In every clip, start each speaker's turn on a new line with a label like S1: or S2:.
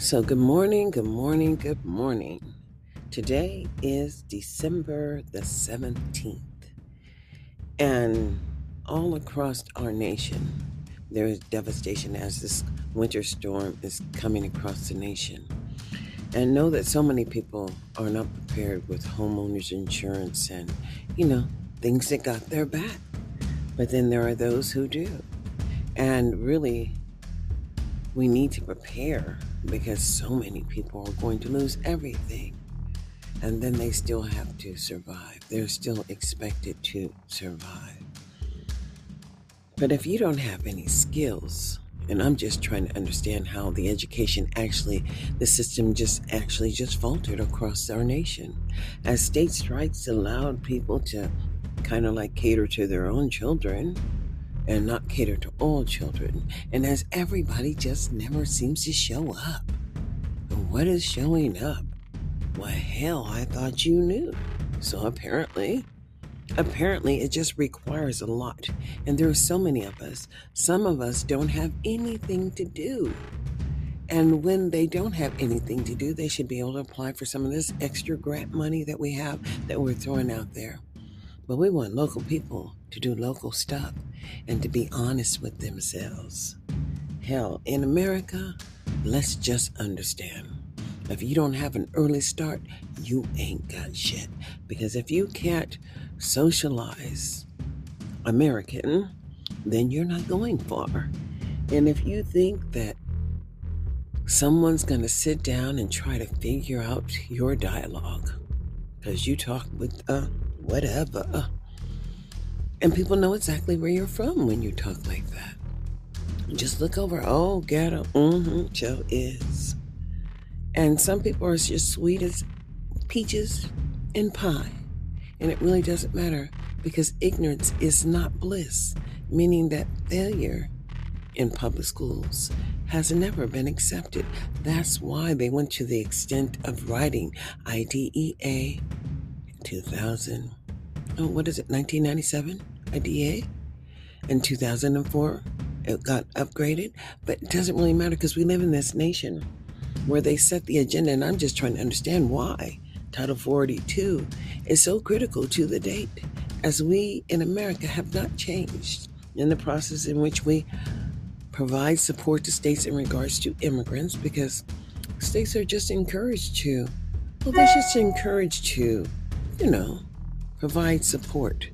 S1: So, good morning, good morning, good morning. Today is December the 17th, and all across our nation, there is devastation as this winter storm is coming across the nation. And know that so many people are not prepared with homeowners insurance and, you know, things that got their back. But then there are those who do. And really, we need to prepare because so many people are going to lose everything. And then they still have to survive. They're still expected to survive. But if you don't have any skills, and I'm just trying to understand how the education actually, the system just actually just faltered across our nation. As state strikes allowed people to kind of like cater to their own children, and not cater to all children. And as everybody just never seems to show up. What is showing up? Well, hell, I thought you knew. So apparently, apparently it just requires a lot. And there are so many of us. Some of us don't have anything to do. And when they don't have anything to do, they should be able to apply for some of this extra grant money that we have that we're throwing out there. But we want local people to do local stuff and to be honest with themselves. Hell, in America, let's just understand. If you don't have an early start, you ain't got shit. Because if you can't socialize American, then you're not going far. And if you think that someone's going to sit down and try to figure out your dialogue, because you talk with uh, whatever. And people know exactly where you're from when you talk like that. Just look over, oh, ghetto, mm-hmm, Joe is. And some people are just sweet as peaches and pie. And it really doesn't matter because ignorance is not bliss, meaning that failure in public schools has never been accepted. That's why they went to the extent of writing IDEA 2000 oh, what is it, 1997 IDEA? In 2004, it got upgraded, but it doesn't really matter because we live in this nation where they set the agenda, and I'm just trying to understand why Title 42 is so critical to the date, as we in America have not changed in the process in which we provide support to states in regards to immigrants because states are just encouraged to, well, they're just encouraged to, you know, provide support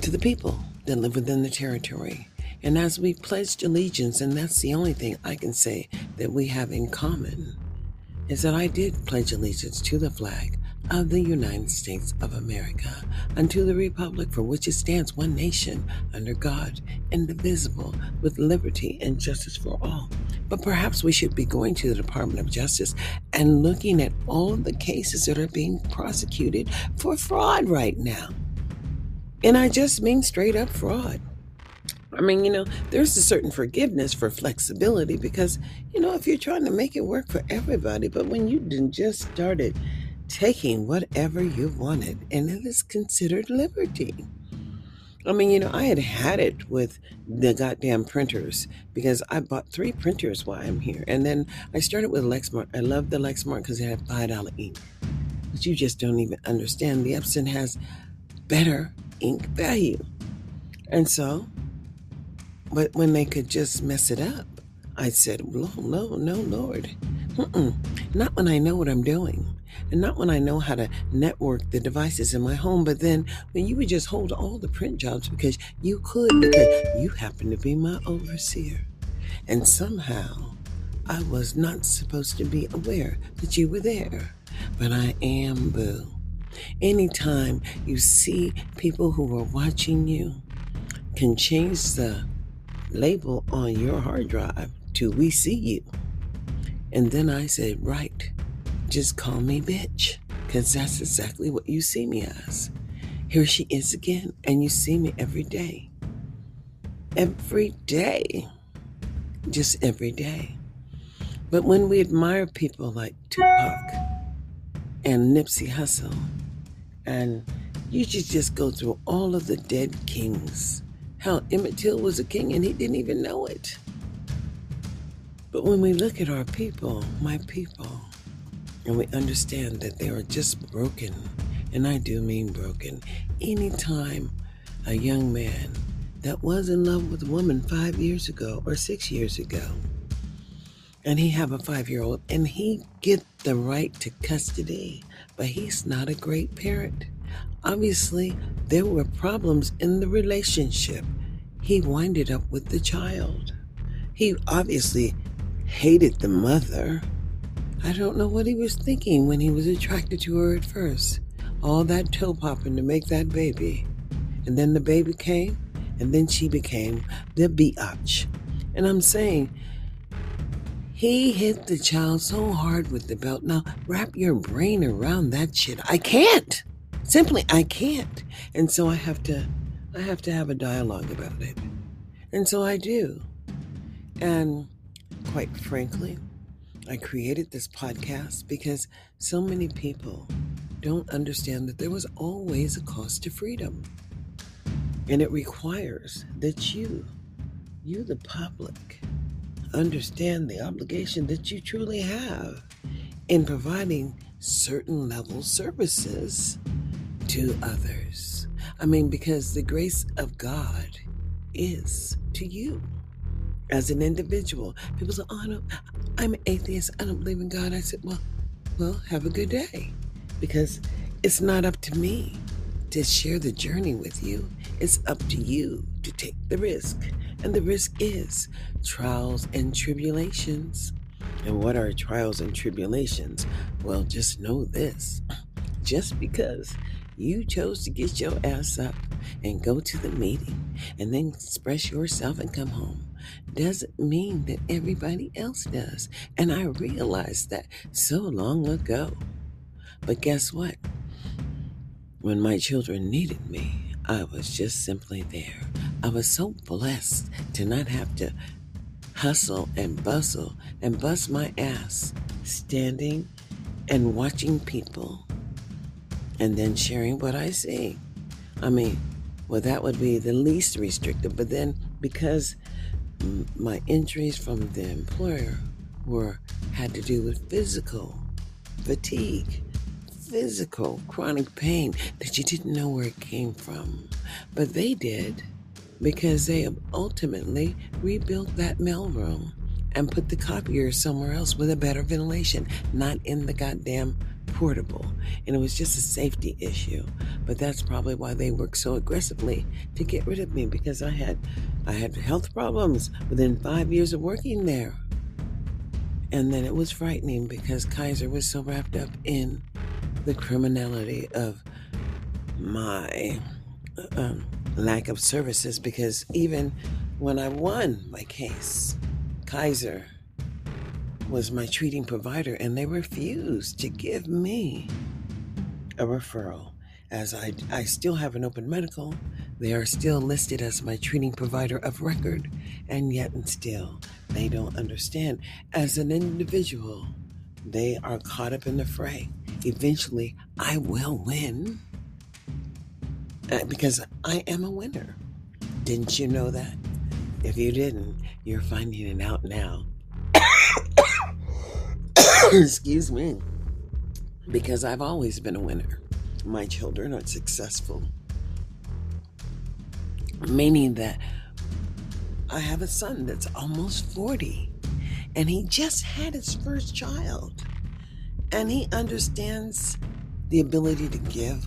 S1: to the people that live within the territory. And as we pledged allegiance, and that's the only thing I can say that we have in common, is that I did pledge allegiance to the flag of the United States of America, unto the republic for which it stands, one nation, under God, indivisible, with liberty and justice for all. But perhaps we should be going to the Department of Justice and looking at all of the cases that are being prosecuted for fraud right now. And I just mean straight up fraud. I mean, you know, there's a certain forgiveness for flexibility because, you know, if you're trying to make it work for everybody, but when you just started taking whatever you wanted, and it is considered liberty. I mean, you know, I had had it with the goddamn printers because I bought three printers while I'm here. And then I started with Lexmark. I love the Lexmark because it had $5 ink. But you just don't even understand. The Epson has better ink value. And so, but when they could just mess it up, I said, no, no, no, Lord. Mm-mm. Not when I know what I'm doing and not when I know how to network the devices in my home, but then when you would just hold all the print jobs because you could, because you happen to be my overseer. And somehow I was not supposed to be aware that you were there, but I am, boo. Anytime you see people who are watching you, can change the label on your hard drive to we see you. And then I said, right, just call me bitch, because that's exactly what you see me as. Here she is again, and you see me every day. Every day. Just every day. But when we admire people like Tupac and Nipsey Hussle, and you should just go through all of the dead kings. Hell, Emmett Till was a king and he didn't even know it. But when we look at our people, my people, and we understand that they are just broken, and I do mean broken, anytime a young man that was in love with a woman five years ago or six years ago, and he have a five-year-old, and he get the right to custody, but he's not a great parent. Obviously, there were problems in the relationship. He winded up with the child. He obviously hated the mother. I don't know what he was thinking when he was attracted to her at first. All that toe popping to make that baby. And then the baby came, and then she became the biatch. And I'm saying, he hit the child so hard with the belt. Now, wrap your brain around that shit. I can't. Simply, I can't. And so I have to, I have to have a dialogue about it. And so I do. And quite frankly, I created this podcast because so many people don't understand that there was always a cost to freedom. And it requires that you, you the public, understand the obligation that you truly have in providing certain level services to others. I mean, because the grace of God is to you as an individual. People say, "Oh, no, I'm an atheist. I don't believe in God." I said, "Well, well, have a good day," because it's not up to me to share the journey with you. It's up to you to take the risk, and the risk is trials and tribulations. And what are trials and tribulations? Well, just know this: just because you chose to get your ass up and go to the meeting and then express yourself and come home doesn't mean that everybody else does. And I realized that so long ago. But guess what? When my children needed me, I was just simply there. I was so blessed to not have to hustle and bustle and bust my ass standing and watching people and then sharing what I see. I mean, well, that would be the least restrictive. But then because my injuries from the employer were had to do with physical fatigue, physical chronic pain that you didn't know where it came from. But they did because they ultimately rebuilt that mailroom and put the copier somewhere else with a better ventilation, not in the goddamn portable. And it was just a safety issue. But that's probably why they worked so aggressively to get rid of me because I had I had health problems within 5 years of working there. And then it was frightening because Kaiser was so wrapped up in the criminality of my um, lack of services because even when I won my case, Kaiser was my treating provider, and they refused to give me a referral. As I, I still have an open medical, they are still listed as my treating provider of record, and yet and still they don't understand. As an individual, they are caught up in the fray. Eventually, I will win uh, because I am a winner. Didn't you know that? If you didn't, you're finding it out now. Excuse me. Because I've always been a winner. My children are successful. Meaning that I have a son that's almost 40 and he just had his first child. And he understands the ability to give,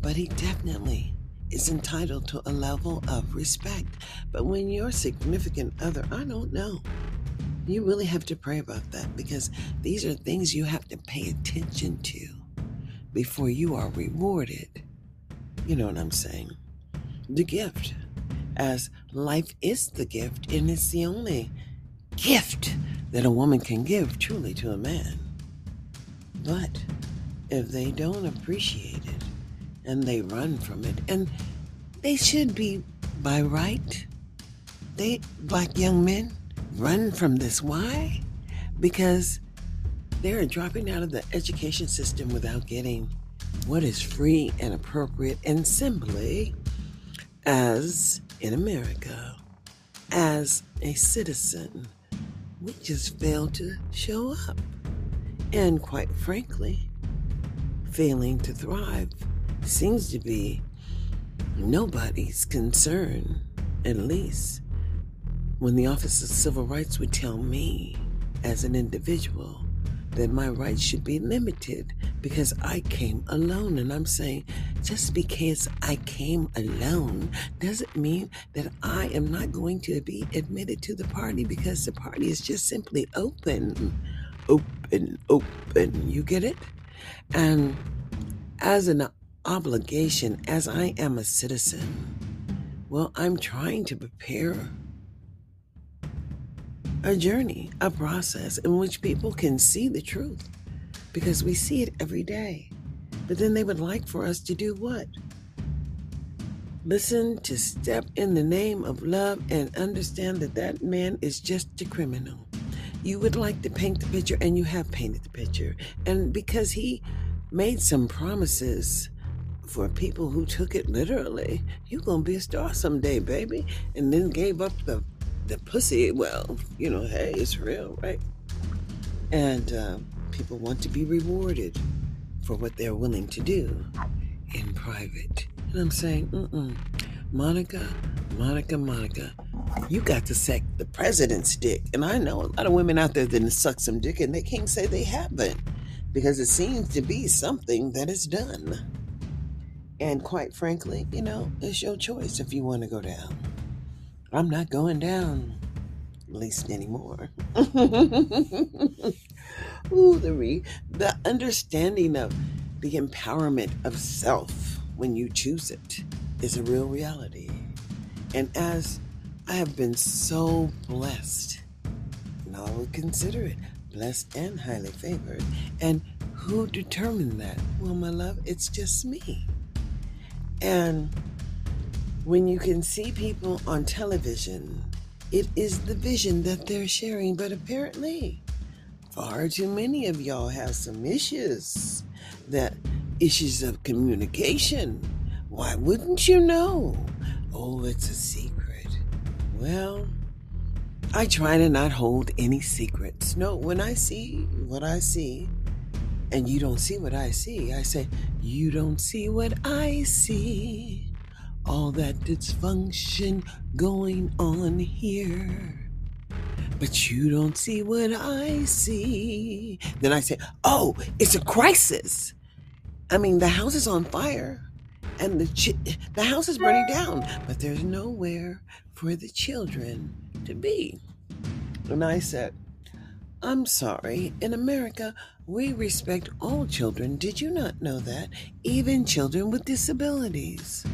S1: but he definitely is entitled to a level of respect. But when your significant other, I don't know, you really have to pray about that because these are things you have to pay attention to before you are rewarded. You know what I'm saying? The gift, as life is the gift, and it's the only gift that a woman can give truly to a man. But if they don't appreciate it and they run from it, and they should be by right, they, black young men, run from this. Why? Because they're dropping out of the education system without getting what is free and appropriate and simply as in America, as a citizen, we just fail to show up. And quite frankly, failing to thrive seems to be nobody's concern, at least when the Office of Civil Rights would tell me as an individual that my rights should be limited because I came alone. And I'm saying, just because I came alone doesn't mean that I am not going to be admitted to the party because the party is just simply open, open, open. You get it? And as an obligation, as I am a citizen, well, I'm trying to prepare a journey, a process in which people can see the truth because we see it every day. But then they would like for us to do what? Listen to step in the name of love and understand that that man is just a criminal. You would like to paint the picture, and you have painted the picture. And because he made some promises for people who took it literally, you're going to be a star someday, baby. And then gave up the the pussy, well, you know, hey, it's real, right? And uh, people want to be rewarded for what they're willing to do in private. And I'm saying, mm Monica, Monica, Monica, you got to suck the president's dick. And I know a lot of women out there that suck some dick and they can't say they haven't because it seems to be something that is done. And quite frankly, you know, it's your choice if you want to go down. I'm not going down, at least anymore. Ooh, the re- the understanding of the empowerment of self when you choose it is a real reality. And as I have been so blessed, and I would consider it blessed and highly favored. And who determined that? Well, my love, it's just me. And when you can see people on television, it is the vision that they're sharing. But apparently, far too many of y'all have some issues that issues of communication. Why wouldn't you know? Oh, it's a secret. Well, I try to not hold any secrets. No, when I see what I see, and you don't see what I see, I say, You don't see what I see all that dysfunction going on here. But you don't see what I see. Then I say, Oh, it's a crisis. I mean, the house is on fire and the, chi- the house is burning down, but there's nowhere for the children to be. And I said, I'm sorry, in America, we respect all children. Did you not know that? Even children with disabilities.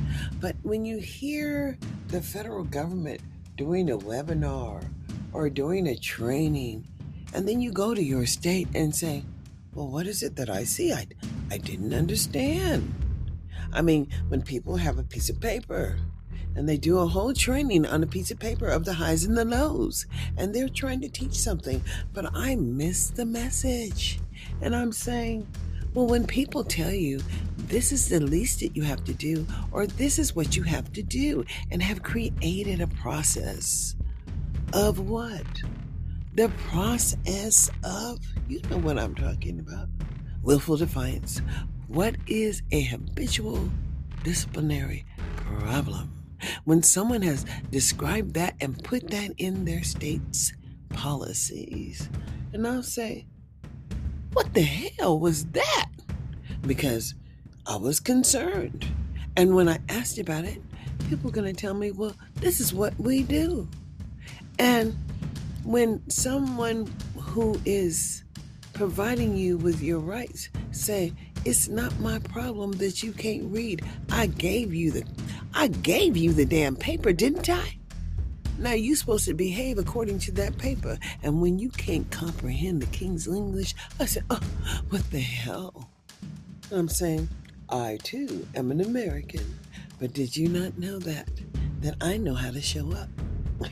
S1: But when you hear the federal government doing a webinar or doing a training, and then you go to your state and say, Well, what is it that I see? I, I didn't understand. I mean, when people have a piece of paper and they do a whole training on a piece of paper of the highs and the lows, and they're trying to teach something, but I miss the message. And I'm saying, well, when people tell you this is the least that you have to do, or this is what you have to do, and have created a process of what? The process of, you know what I'm talking about, willful defiance. What is a habitual disciplinary problem? When someone has described that and put that in their state's policies, and I'll say, what the hell was that? Because I was concerned. And when I asked about it, people are going to tell me, well, this is what we do. And when someone who is providing you with your rights say, it's not my problem that you can't read. I gave you the I gave you the damn paper, didn't I? Now you're supposed to behave according to that paper. And when you can't comprehend the King's English, I said, oh, what the hell? I'm saying, I too am an American. But did you not know that? That I know how to show up.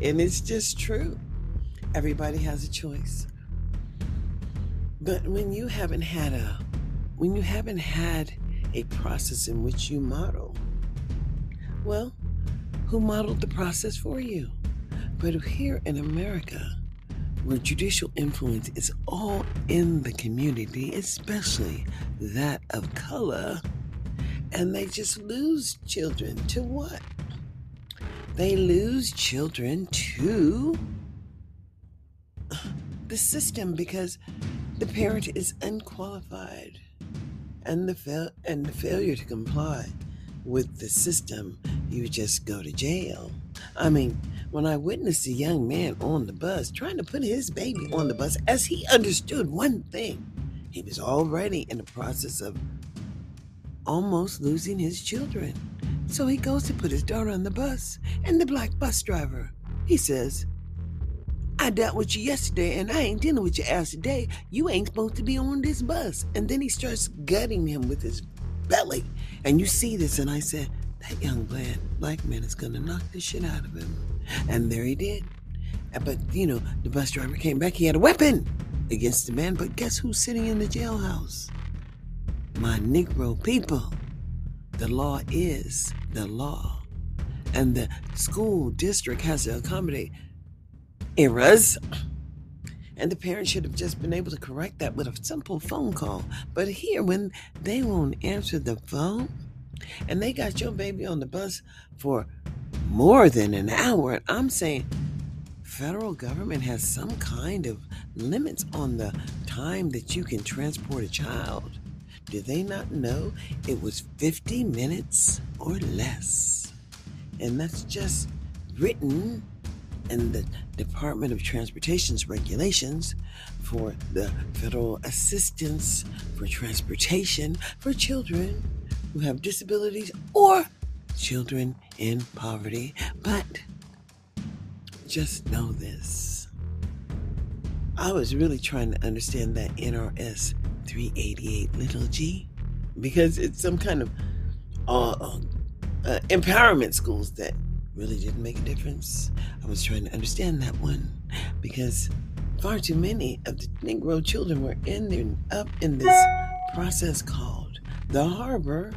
S1: and it's just true. Everybody has a choice. But when you haven't had a when you haven't had a process in which you model, well, who modeled the process for you? But here in America, where judicial influence is all in the community, especially that of color, and they just lose children to what? They lose children to the system because the parent is unqualified and the fail and the failure to comply with the system you just go to jail. I mean when i witnessed a young man on the bus trying to put his baby on the bus as he understood one thing he was already in the process of almost losing his children. So he goes to put his daughter on the bus and the black bus driver he says I dealt with you yesterday and I ain't dealing with your ass today. You ain't supposed to be on this bus. And then he starts gutting him with his belly. And you see this, and I said, That young black, black man is gonna knock the shit out of him. And there he did. But, you know, the bus driver came back, he had a weapon against the man. But guess who's sitting in the jailhouse? My Negro people. The law is the law. And the school district has to accommodate errors. And the parents should have just been able to correct that with a simple phone call. But here, when they won't answer the phone, and they got your baby on the bus for more than an hour, and I'm saying federal government has some kind of limits on the time that you can transport a child. Do they not know it was 50 minutes or less? And that's just written and the Department of Transportation's regulations for the federal assistance for transportation for children who have disabilities or children in poverty. But just know this. I was really trying to understand that NRS 388 little g because it's some kind of uh, uh, uh, empowerment schools that really didn't make a difference. I was trying to understand that one because far too many of the Negro children were in there, up in this process called the Harbor.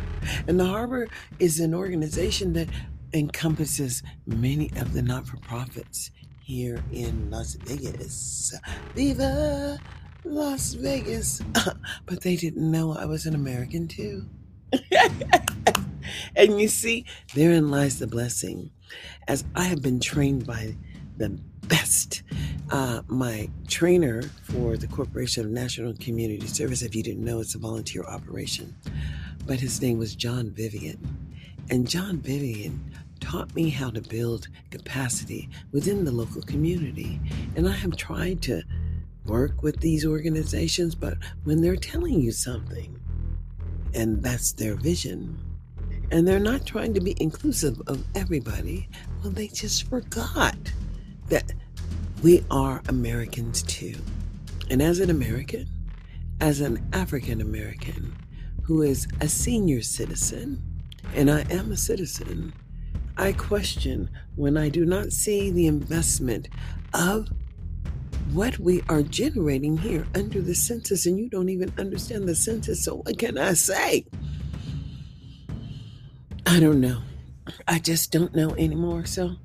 S1: And the Harbor is an organization that encompasses many of the not for profits here in Las Vegas. Viva Las Vegas! but they didn't know I was an American too. and you see, therein lies the blessing as I have been trained by the best. Uh, my trainer for the Corporation of National Community Service, if you didn't know, it's a volunteer operation, but his name was John Vivian. And John Vivian taught me how to build capacity within the local community. And I have tried to work with these organizations, but when they're telling you something, and that's their vision, and they're not trying to be inclusive of everybody. Well, they just forgot that we are Americans too. And as an American, as an African American who is a senior citizen, and I am a citizen, I question when I do not see the investment of what we are generating here under the census, and you don't even understand the census. So, what can I say? I don't know. I just don't know anymore. So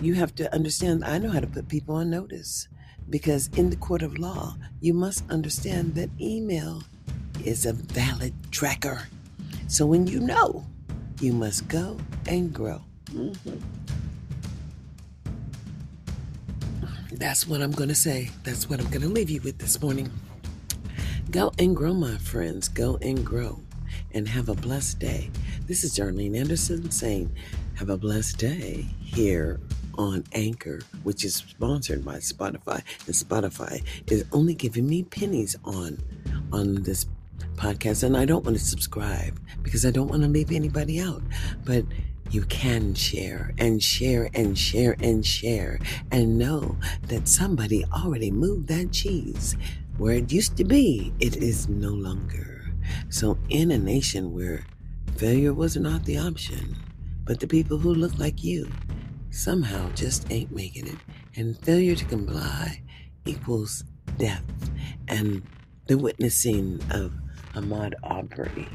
S1: you have to understand, I know how to put people on notice because in the court of law, you must understand that email is a valid tracker. So when you know, you must go and grow. Mm-hmm. That's what I'm going to say. That's what I'm going to leave you with this morning. Go and grow, my friends. Go and grow and have a blessed day. This is Darlene Anderson saying, Have a blessed day here on Anchor, which is sponsored by Spotify. And Spotify is only giving me pennies on on this podcast. And I don't want to subscribe because I don't want to leave anybody out. But you can share and share and share and share and know that somebody already moved that cheese. Where it used to be, it is no longer. So, in a nation where failure was not the option, but the people who look like you somehow just ain't making it, and failure to comply equals death, and the witnessing of Ahmaud Arbery,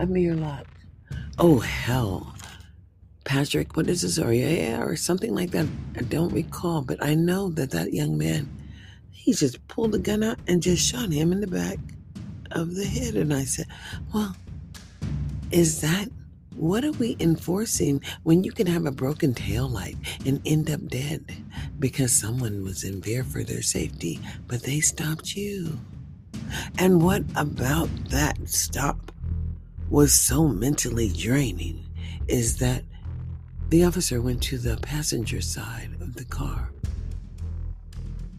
S1: Amir Locke. Oh, hell. Patrick, what is his or yeah, or something like that. I don't recall, but I know that that young man, he just pulled the gun out and just shot him in the back of the head. And I said, well, is that what are we enforcing when you can have a broken tail light and end up dead because someone was in fear for their safety, but they stopped you? And what about that stop was so mentally draining is that the officer went to the passenger side of the car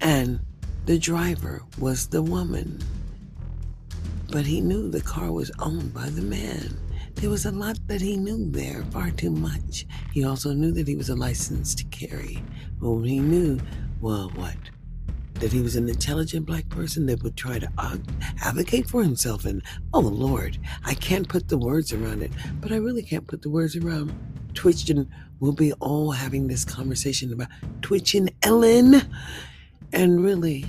S1: and the driver was the woman. But he knew the car was owned by the man. There was a lot that he knew there, far too much. He also knew that he was a license to carry. Well, he knew, well, what? That he was an intelligent black person that would try to advocate for himself. And, oh, Lord, I can't put the words around it, but I really can't put the words around. Twitch and we'll be all having this conversation about Twitch and Ellen. And really,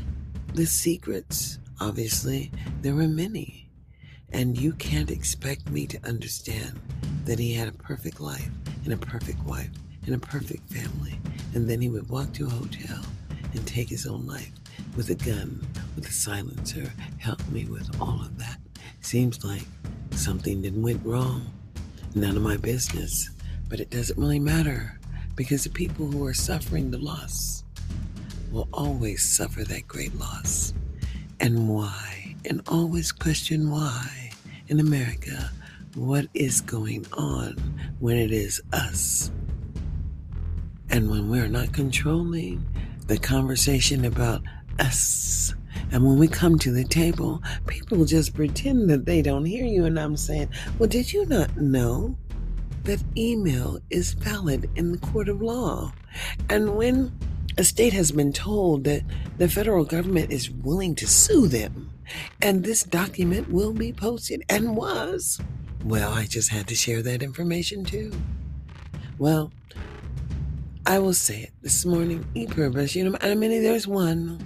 S1: the secrets, obviously, there were many and you can't expect me to understand that he had a perfect life and a perfect wife and a perfect family. And then he would walk to a hotel and take his own life with a gun, with a silencer, help me with all of that. Seems like something didn't went wrong. None of my business. But it doesn't really matter because the people who are suffering the loss will always suffer that great loss. And why? And always question why in America what is going on when it is us. And when we're not controlling the conversation about us. And when we come to the table, people just pretend that they don't hear you. And I'm saying, well, did you not know that email is valid in the court of law? And when a state has been told that the federal government is willing to sue them, and this document will be posted and was. Well, I just had to share that information too. Well, I will say it this morning, e purpose, you know, I mean, there's one,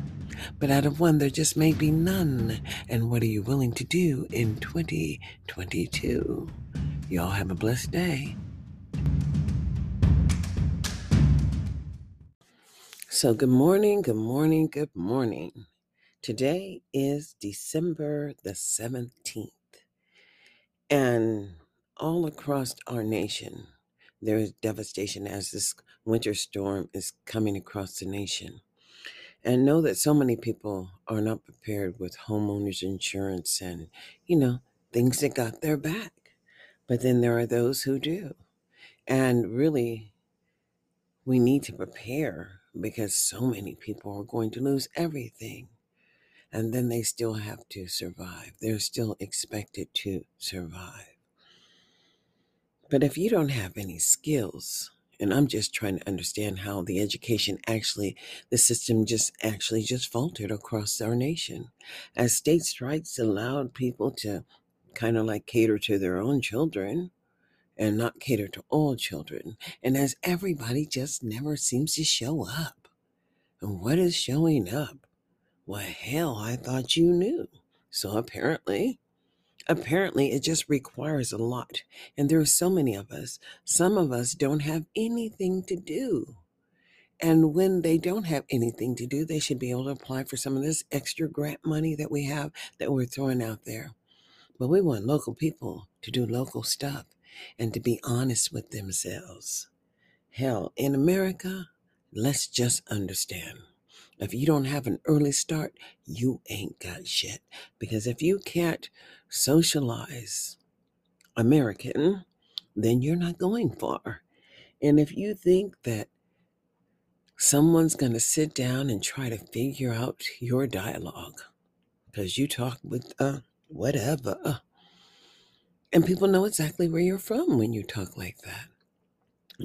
S1: but out of one, there just may be none. And what are you willing to do in 2022? Y'all have a blessed day. So, good morning, good morning, good morning. Today is December the 17th, and all across our nation, there is devastation as this winter storm is coming across the nation. And know that so many people are not prepared with homeowners insurance and, you know, things that got their back. But then there are those who do. And really, we need to prepare because so many people are going to lose everything and then they still have to survive. They're still expected to survive. But if you don't have any skills, and I'm just trying to understand how the education actually, the system just actually just faltered across our nation. As state strikes allowed people to kind of like cater to their own children and not cater to all children. And as everybody just never seems to show up. And what is showing up? Well, hell, I thought you knew. So apparently, apparently it just requires a lot. And there are so many of us. Some of us don't have anything to do. And when they don't have anything to do, they should be able to apply for some of this extra grant money that we have that we're throwing out there. But we want local people to do local stuff and to be honest with themselves. Hell, in America, let's just understand. If you don't have an early start, you ain't got shit. Because if you can't socialize American, then you're not going far. And if you think that someone's going to sit down and try to figure out your dialogue, because you talk with uh, whatever, uh, and people know exactly where you're from when you talk like that.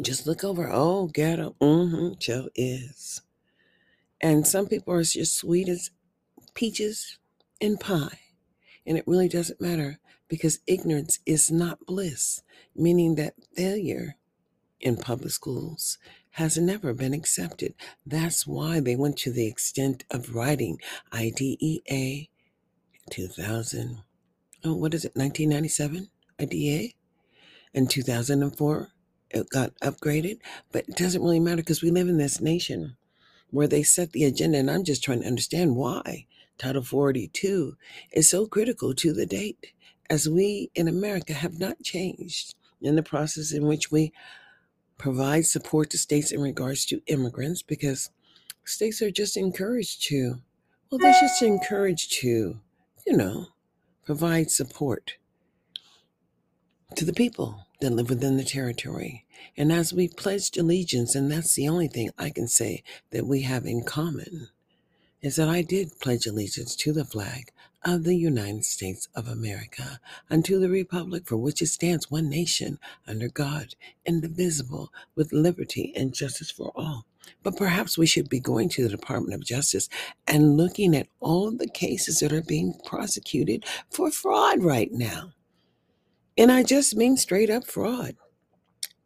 S1: Just look over, oh, ghetto, mm-hmm, Joe is. And some people are just sweet as peaches in pie. And it really doesn't matter because ignorance is not bliss, meaning that failure in public schools has never been accepted. That's why they went to the extent of writing IDEA 2000. Oh, what is it, 1997? IDEA? And 2004 it got upgraded, but it doesn't really matter because we live in this nation where they set the agenda, and I'm just trying to understand why Title 42 is so critical to the date, as we in America have not changed in the process in which we provide support to states in regards to immigrants, because states are just encouraged to, well, they're just encouraged to, you know, provide support to the people that live within the territory. And as we pledged allegiance, and that's the only thing I can say that we have in common, is that I did pledge allegiance to the flag of the United States of America unto the republic for which it stands one nation under God, indivisible, with liberty and justice for all. But perhaps we should be going to the Department of Justice and looking at all of the cases that are being prosecuted for fraud right now. And I just mean straight up fraud.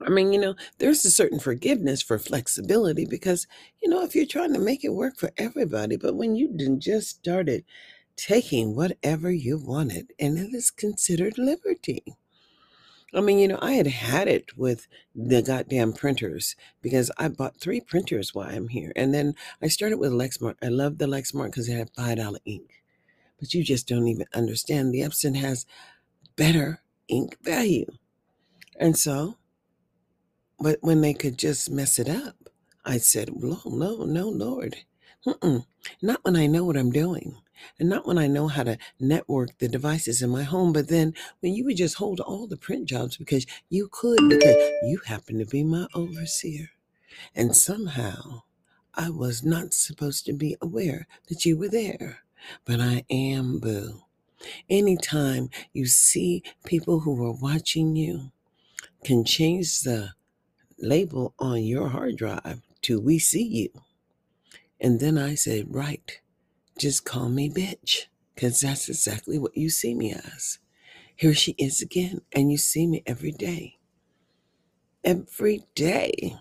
S1: I mean, you know, there's a certain forgiveness for flexibility because, you know, if you're trying to make it work for everybody, but when you just started taking whatever you wanted, and it is considered liberty. I mean, you know, I had had it with the goddamn printers because I bought three printers while I'm here. And then I started with Lexmark. I love the Lexmark because it had $5 ink. But you just don't even understand. The Epson has better ink value. And so, but when they could just mess it up, I said, no, no, no, Lord. Mm-mm. Not when I know what I'm doing. And not when I know how to network the devices in my home, but then when you would just hold all the print jobs because you could, because you happen to be my overseer. And somehow I was not supposed to be aware that you were there. But I am, boo. Anytime you see people who are watching you can change the label on your hard drive to we see you. And then I said, right, just call me bitch, because that's exactly what you see me as. Here she is again, and you see me every day. Every day.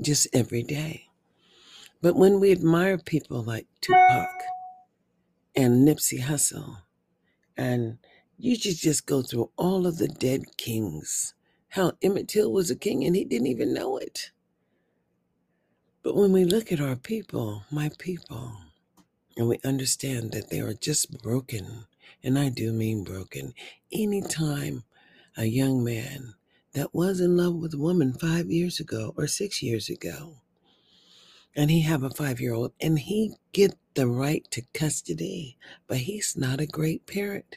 S1: Just every day. But when we admire people like Tupac and Nipsey Hussle, and you should just go through all of the dead kings. How Emmett Till was a king and he didn't even know it. But when we look at our people, my people, and we understand that they are just broken, and I do mean broken, anytime a young man that was in love with a woman five years ago or six years ago, and he have a five year old, and he get the right to custody, but he's not a great parent.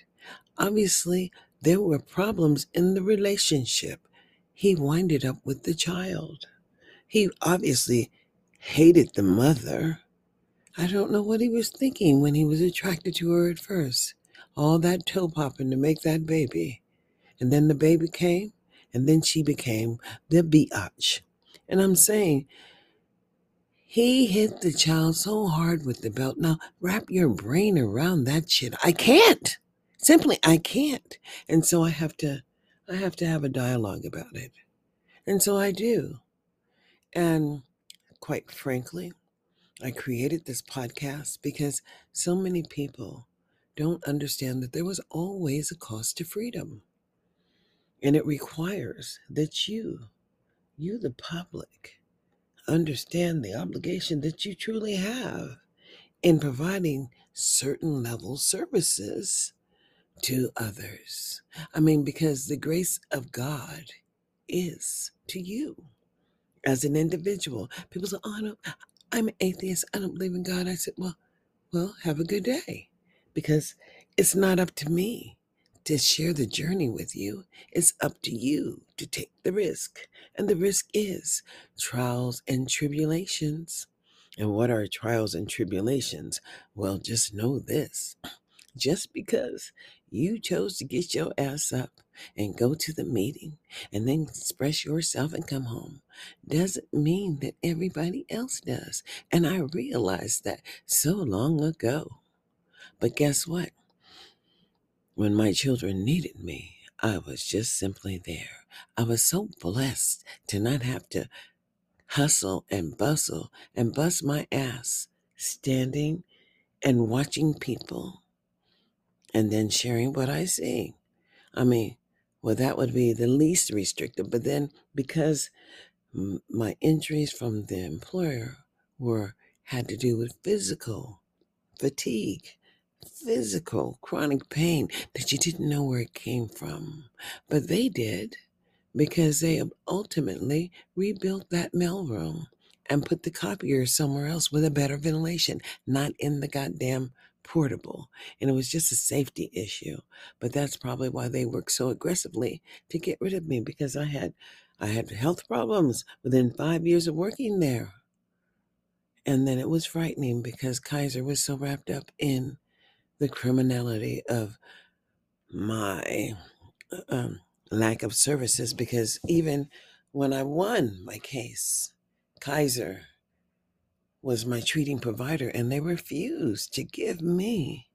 S1: Obviously, there were problems in the relationship. He winded up with the child. He obviously hated the mother. I don't know what he was thinking when he was attracted to her at first. All that toe popping to make that baby. And then the baby came, and then she became the biatch. And I'm saying, he hit the child so hard with the belt. Now, wrap your brain around that shit. I can't. Simply, I can't. And so I have to, I have to have a dialogue about it. And so I do. And quite frankly, I created this podcast because so many people don't understand that there was always a cost to freedom. And it requires that you, you the public, understand the obligation that you truly have in providing certain level services to others. I mean, because the grace of God is to you as an individual. People say, oh, no, I'm an atheist. I don't believe in God. I said, well, well, have a good day because it's not up to me to share the journey with you. It's up to you to take the risk. And the risk is trials and tribulations. And what are trials and tribulations? Well, just know this just because you chose to get your ass up and go to the meeting and then express yourself and come home doesn't mean that everybody else does. And I realized that so long ago. But guess what? When my children needed me, I was just simply there. I was so blessed to not have to hustle and bustle and bust my ass standing and watching people and then sharing what I see. I mean, Well, that would be the least restrictive. But then because my injuries from the employer were had to do with physical fatigue, physical chronic pain that you didn't know where it came from. But they did because they ultimately rebuilt that mailroom and put the copier somewhere else with a better ventilation, not in the goddamn portable. And it was just a safety issue. But that's probably why they worked so aggressively to get rid of me because I had I had health problems within 5 years of working there. And then it was frightening because Kaiser was so wrapped up in the criminality of my um, lack of services because even when I won my case, Kaiser was my treating provider and they refused to give me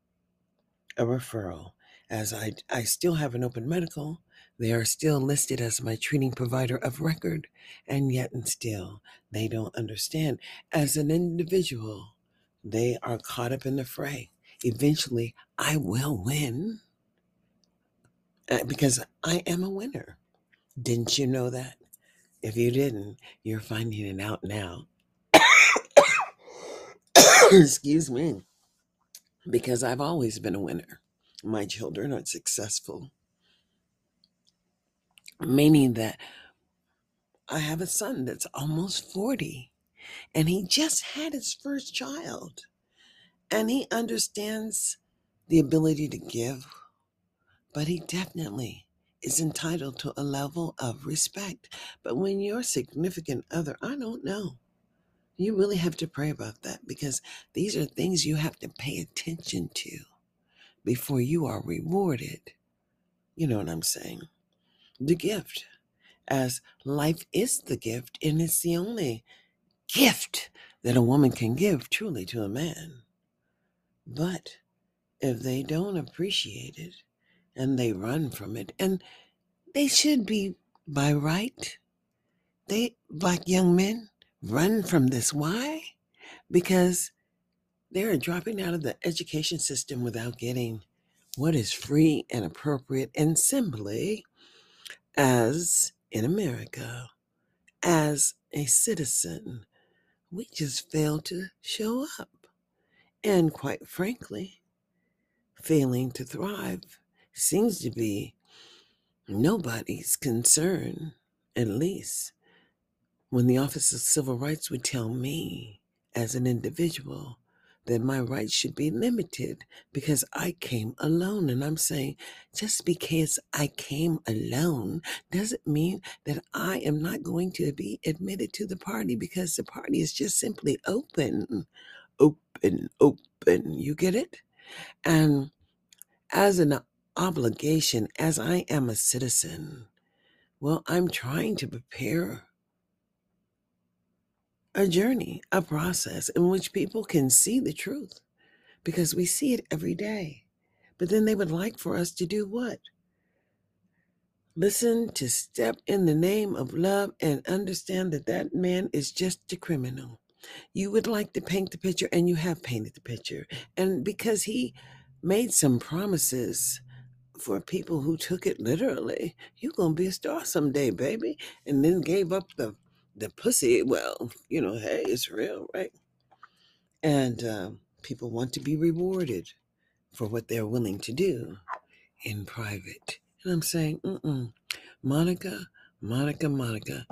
S1: a referral. As I, I still have an open medical, they are still listed as my treating provider of record, and yet and still they don't understand. As an individual, they are caught up in the fray. Eventually, I will win uh, because I am a winner. Didn't you know that? If you didn't, you're finding it out now. Excuse me, because I've always been a winner. My children are successful, meaning that I have a son that's almost 40 and he just had his first child and he understands the ability to give, but he definitely is entitled to a level of respect. But when your significant other, I don't know, you really have to pray about that because these are things you have to pay attention to before you are rewarded. You know what I'm saying? The gift, as life is the gift, and it's the only gift that a woman can give truly to a man. But if they don't appreciate it and they run from it, and they should be by right, they, black young men, run from this. Why? Because they're dropping out of the education system without getting what is free and appropriate and simply as in America, as a citizen, we just fail to show up. And quite frankly, failing to thrive seems to be nobody's concern, at least when the Office of Civil Rights would tell me as an individual that my rights should be limited because I came alone. And I'm saying, just because I came alone doesn't mean that I am not going to be admitted to the party because the party is just simply open, open, open. You get it? And as an obligation, as I am a citizen, well, I'm trying to prepare a journey, a process in which people can see the truth because we see it every day. But then they would like for us to do what? Listen to step in the name of love and understand that that man is just a criminal. You would like to paint the picture, and you have painted the picture. And because he made some promises for people who took it literally, you're to be a star someday, baby. And then gave up the the pussy, well, you know, hey, it's real, right? And um, people want to be rewarded for what they're willing to do in private. And I'm saying, mm-mm, Monica, Monica, Monica,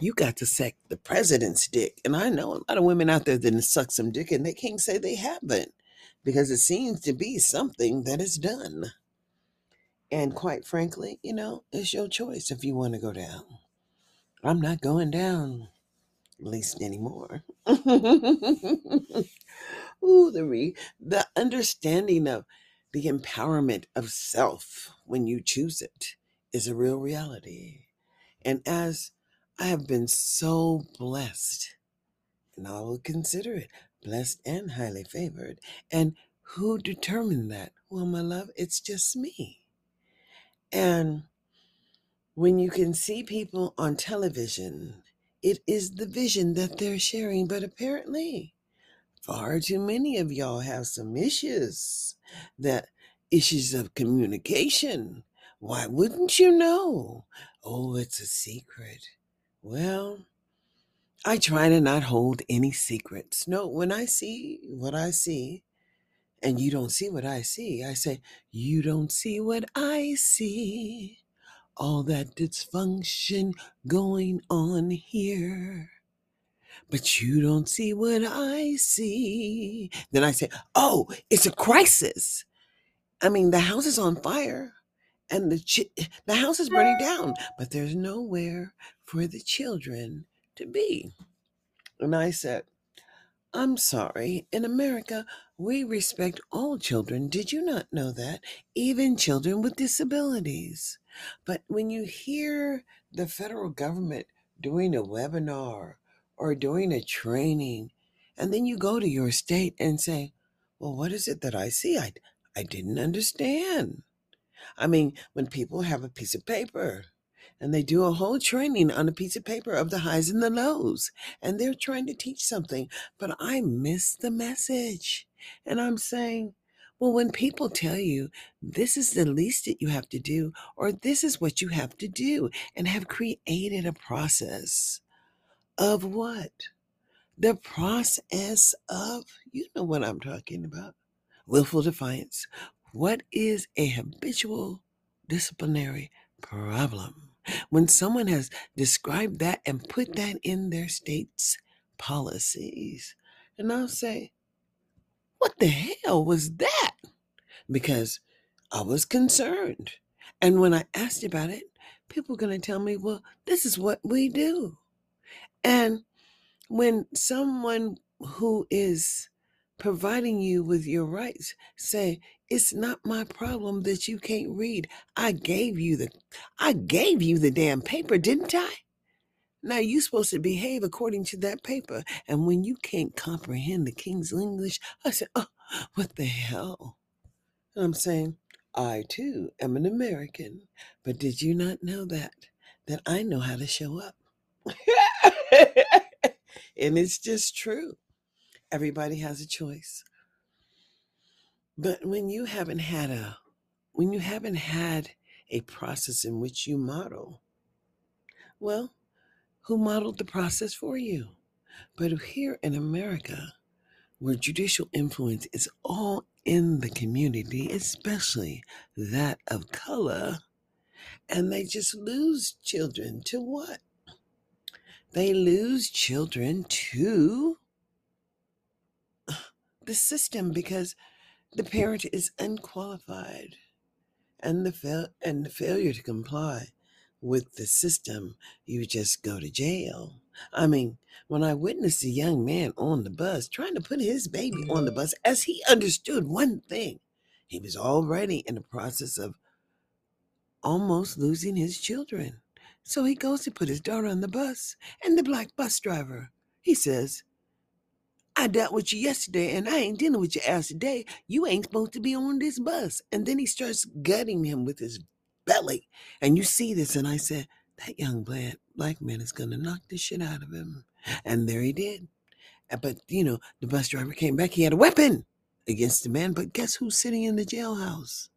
S1: you got to suck the president's dick. And I know a lot of women out there that suck some dick and they can't say they haven't because it seems to be something that is done. And quite frankly, you know, it's your choice if you want to go down. I'm not going down, at least anymore. Ooh, the re- the understanding of the empowerment of self when you choose it is a real reality. And as I have been so blessed, and I will consider it blessed and highly favored. And who determined that? Well, my love, it's just me. And when you can see people on television, it is the vision that they're sharing. But apparently, far too many of y'all have some issues that issues of communication. Why wouldn't you know? Oh, it's a secret. Well, I try to not hold any secrets. No, when I see what I see, and you don't see what I see, I say, You don't see what I see. All that dysfunction going on here. But you don't see what I see. Then I say, Oh, it's a crisis. I mean, the house is on fire and the the house is burning down, but there's nowhere for the children to be. And I said, I'm sorry. In America, we respect all children. Did you not know that? Even children with disabilities. But when you hear the federal government doing a webinar or doing a training, and then you go to your state and say, Well, what is it that I see? I, I didn't understand. I mean, when people have a piece of paper and they do a whole training on a piece of paper of the highs and the lows, and they're trying to teach something, but I miss the message. And I'm saying, well, when people tell you this is the least that you have to do, or this is what you have to do, and have created a process of what? The process of, you know what I'm talking about, willful defiance. What is a habitual disciplinary problem? When someone has described that and put that in their state's policies, and I'll say, what the hell was that? Because I was concerned. And when I asked about it, people are going to tell me, well, this is what we do. And when someone who is providing you with your rights say it's not my problem that you can't read. I gave you the i gave you the damn paper didn't i? Now you're supposed to behave according to that paper and when you can't comprehend the king's english i said oh uh, what the hell? And i'm saying i too am an american but did you not know that that i know how to show up? And it's just true everybody has a choice. But when you haven't had a when you haven't had a process in which you model well who modeled the process for you? But here in america where judicial influence is all in the community especially that of color and they just lose children to what? They lose children to the system because the parent is unqualified and the fail and the failure to comply with the system you just go to jail. I mean when i witnessed a young man on the bus trying to put his baby on the bus as he understood one thing he was already in the process of almost losing his children. So he goes to put his daughter on the bus and the black bus driver he says I dealt with you yesterday and I ain't dealing with your ass today. You ain't supposed to be on this bus. And then he starts gutting him with his belly. And you see this. And I said, that young black, black man is going to knock the shit out of him. And there he did. Uh, but, you know, the bus driver came back. He had a weapon against the man. But guess who's sitting in the jailhouse?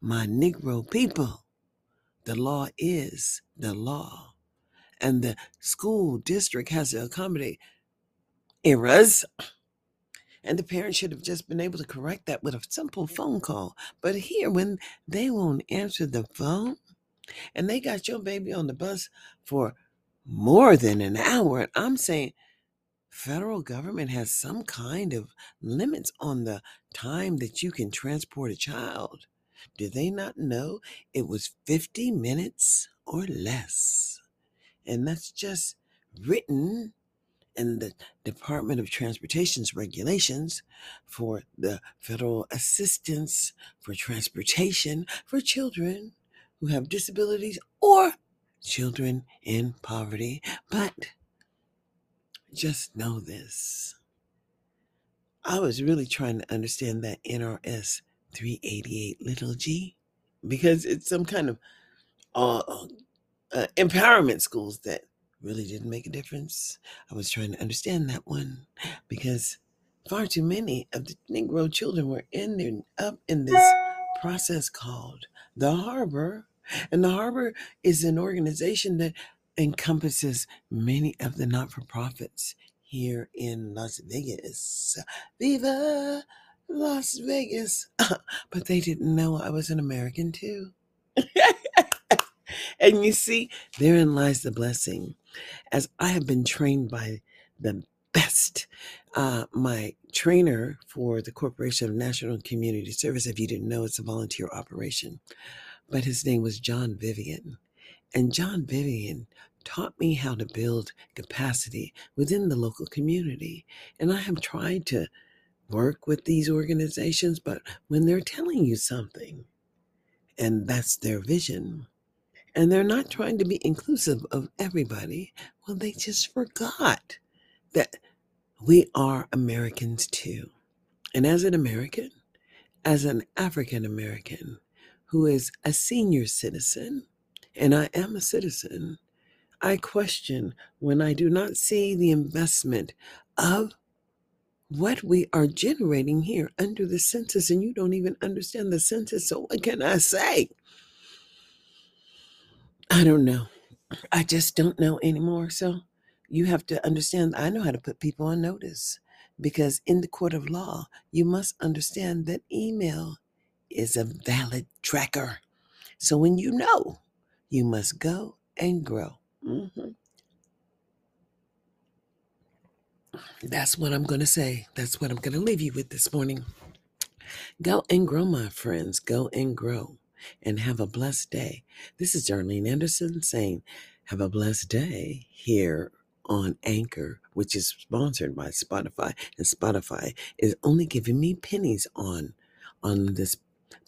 S1: My Negro people. The law is the law. And the school district has to accommodate errors. And the parent should have just been able to correct that with a simple phone call. But here, when they won't answer the phone and they got your baby on the bus for more than an hour, and I'm saying federal government has some kind of limits on the time that you can transport a child. Do they not know it was 50 minutes or less? And that's just written in the Department of Transportation's regulations for the federal assistance for transportation for children who have disabilities or children in poverty. But just know this. I was really trying to understand that NRS 388 little g because it's some kind of uh, uh, empowerment schools that really didn't make a difference. I was trying to understand that one because far too many of the Negro children were in there up in this process called the harbor. And the harbor is an organization that encompasses many of the not for profits here in Las Vegas. Viva Las Vegas. but they didn't know I was an American too. and you see, therein lies the blessing. As I have been trained by the best, uh, my trainer for the Corporation of National Community Service, if you didn't know, it's a volunteer operation, but his name was John Vivian. And John Vivian taught me how to build capacity within the local community. And I have tried to work with these organizations, but when they're telling you something, and that's their vision, and they're not trying to be inclusive of everybody, well, they just forgot that we are Americans too. And as an American, as an African American who is a senior citizen, and I am a citizen, I question when I do not see the investment of what we are generating here under the census, and you don't even understand the census. So, what can I say? I don't know. I just don't know anymore. So, you have to understand, I know how to put people on notice because in the court of law, you must understand that email is a valid tracker. So, when you know, you must go and grow. Mhm. That's what I'm going to say. That's what I'm going to leave you with this morning. Go and grow, my friends. Go and grow and have a blessed day. This is Darlene Anderson saying, Have a blessed day here on Anchor, which is sponsored by Spotify. And Spotify is only giving me pennies on on this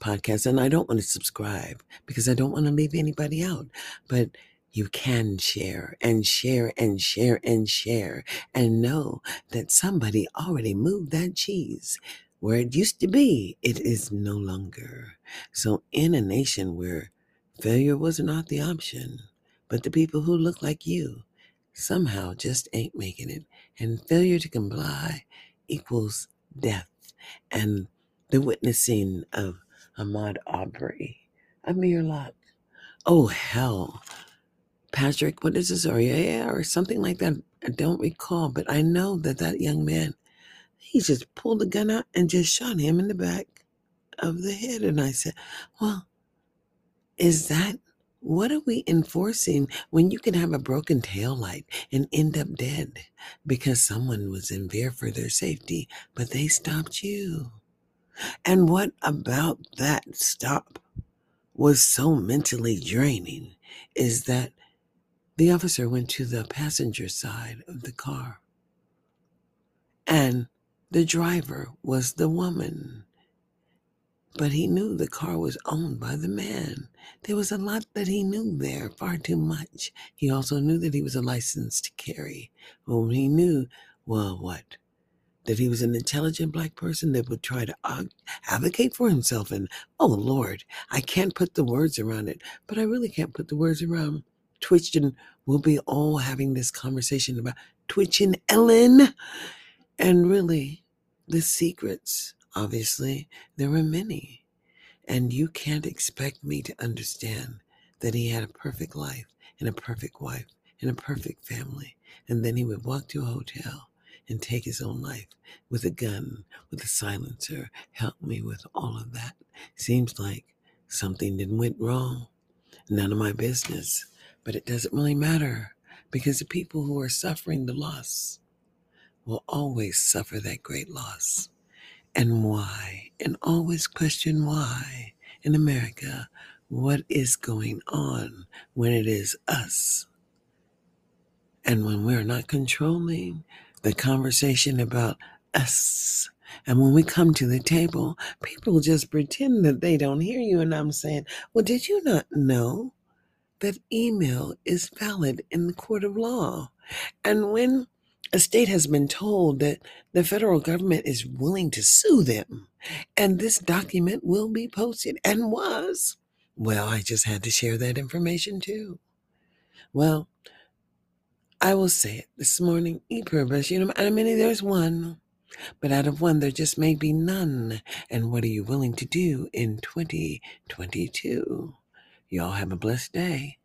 S1: podcast. And I don't want to subscribe because I don't want to leave anybody out. But you can share and share and share and share and know that somebody already moved that cheese where it used to be, it is no longer. So, in a nation where failure was not the option, but the people who look like you somehow just ain't making it, and failure to comply equals death. And the witnessing of Ahmaud Arbery, Amir Locke, oh hell, Patrick, what is this, or yeah, or something like that. I don't recall, but I know that that young man, he just pulled the gun out and just shot him in the back of the head. And I said, well, is that what are we enforcing when you can have a broken tail light and end up dead because someone was in fear for their safety, but they stopped you? And what about that stop was so mentally draining is that the officer went to the passenger side of the car and the driver was the woman but he knew the car was owned by the man. There was a lot that he knew there, far too much. He also knew that he was a licensed to carry. Well, he knew, well, what? That he was an intelligent black person that would try to advocate for himself. And, oh, Lord, I can't put the words around it, but I really can't put the words around Twitch. And we'll be all having this conversation about Twitch and Ellen. And really, the secrets Obviously, there were many, and you can't expect me to understand that he had a perfect life and a perfect wife and a perfect family, and then he would walk to a hotel and take his own life with a gun, with a silencer. Help me with all of that. Seems like something didn't went wrong. None of my business, but it doesn't really matter because the people who are suffering the loss will always suffer that great loss and why, and always question why in America, what is going on when it is us. And when we're not controlling the conversation about us. And when we come to the table, people just pretend that they don't hear you. And I'm saying, well, did you not know that email is valid in the court of law? And when a state has been told that the federal government is willing to sue them, and this document will be posted and was. Well, I just had to share that information too. Well, I will say it this morning, e pluribus, you know, I mean, there's one. But out of one, there just may be none. And what are you willing to do in 2022? Y'all have a blessed day.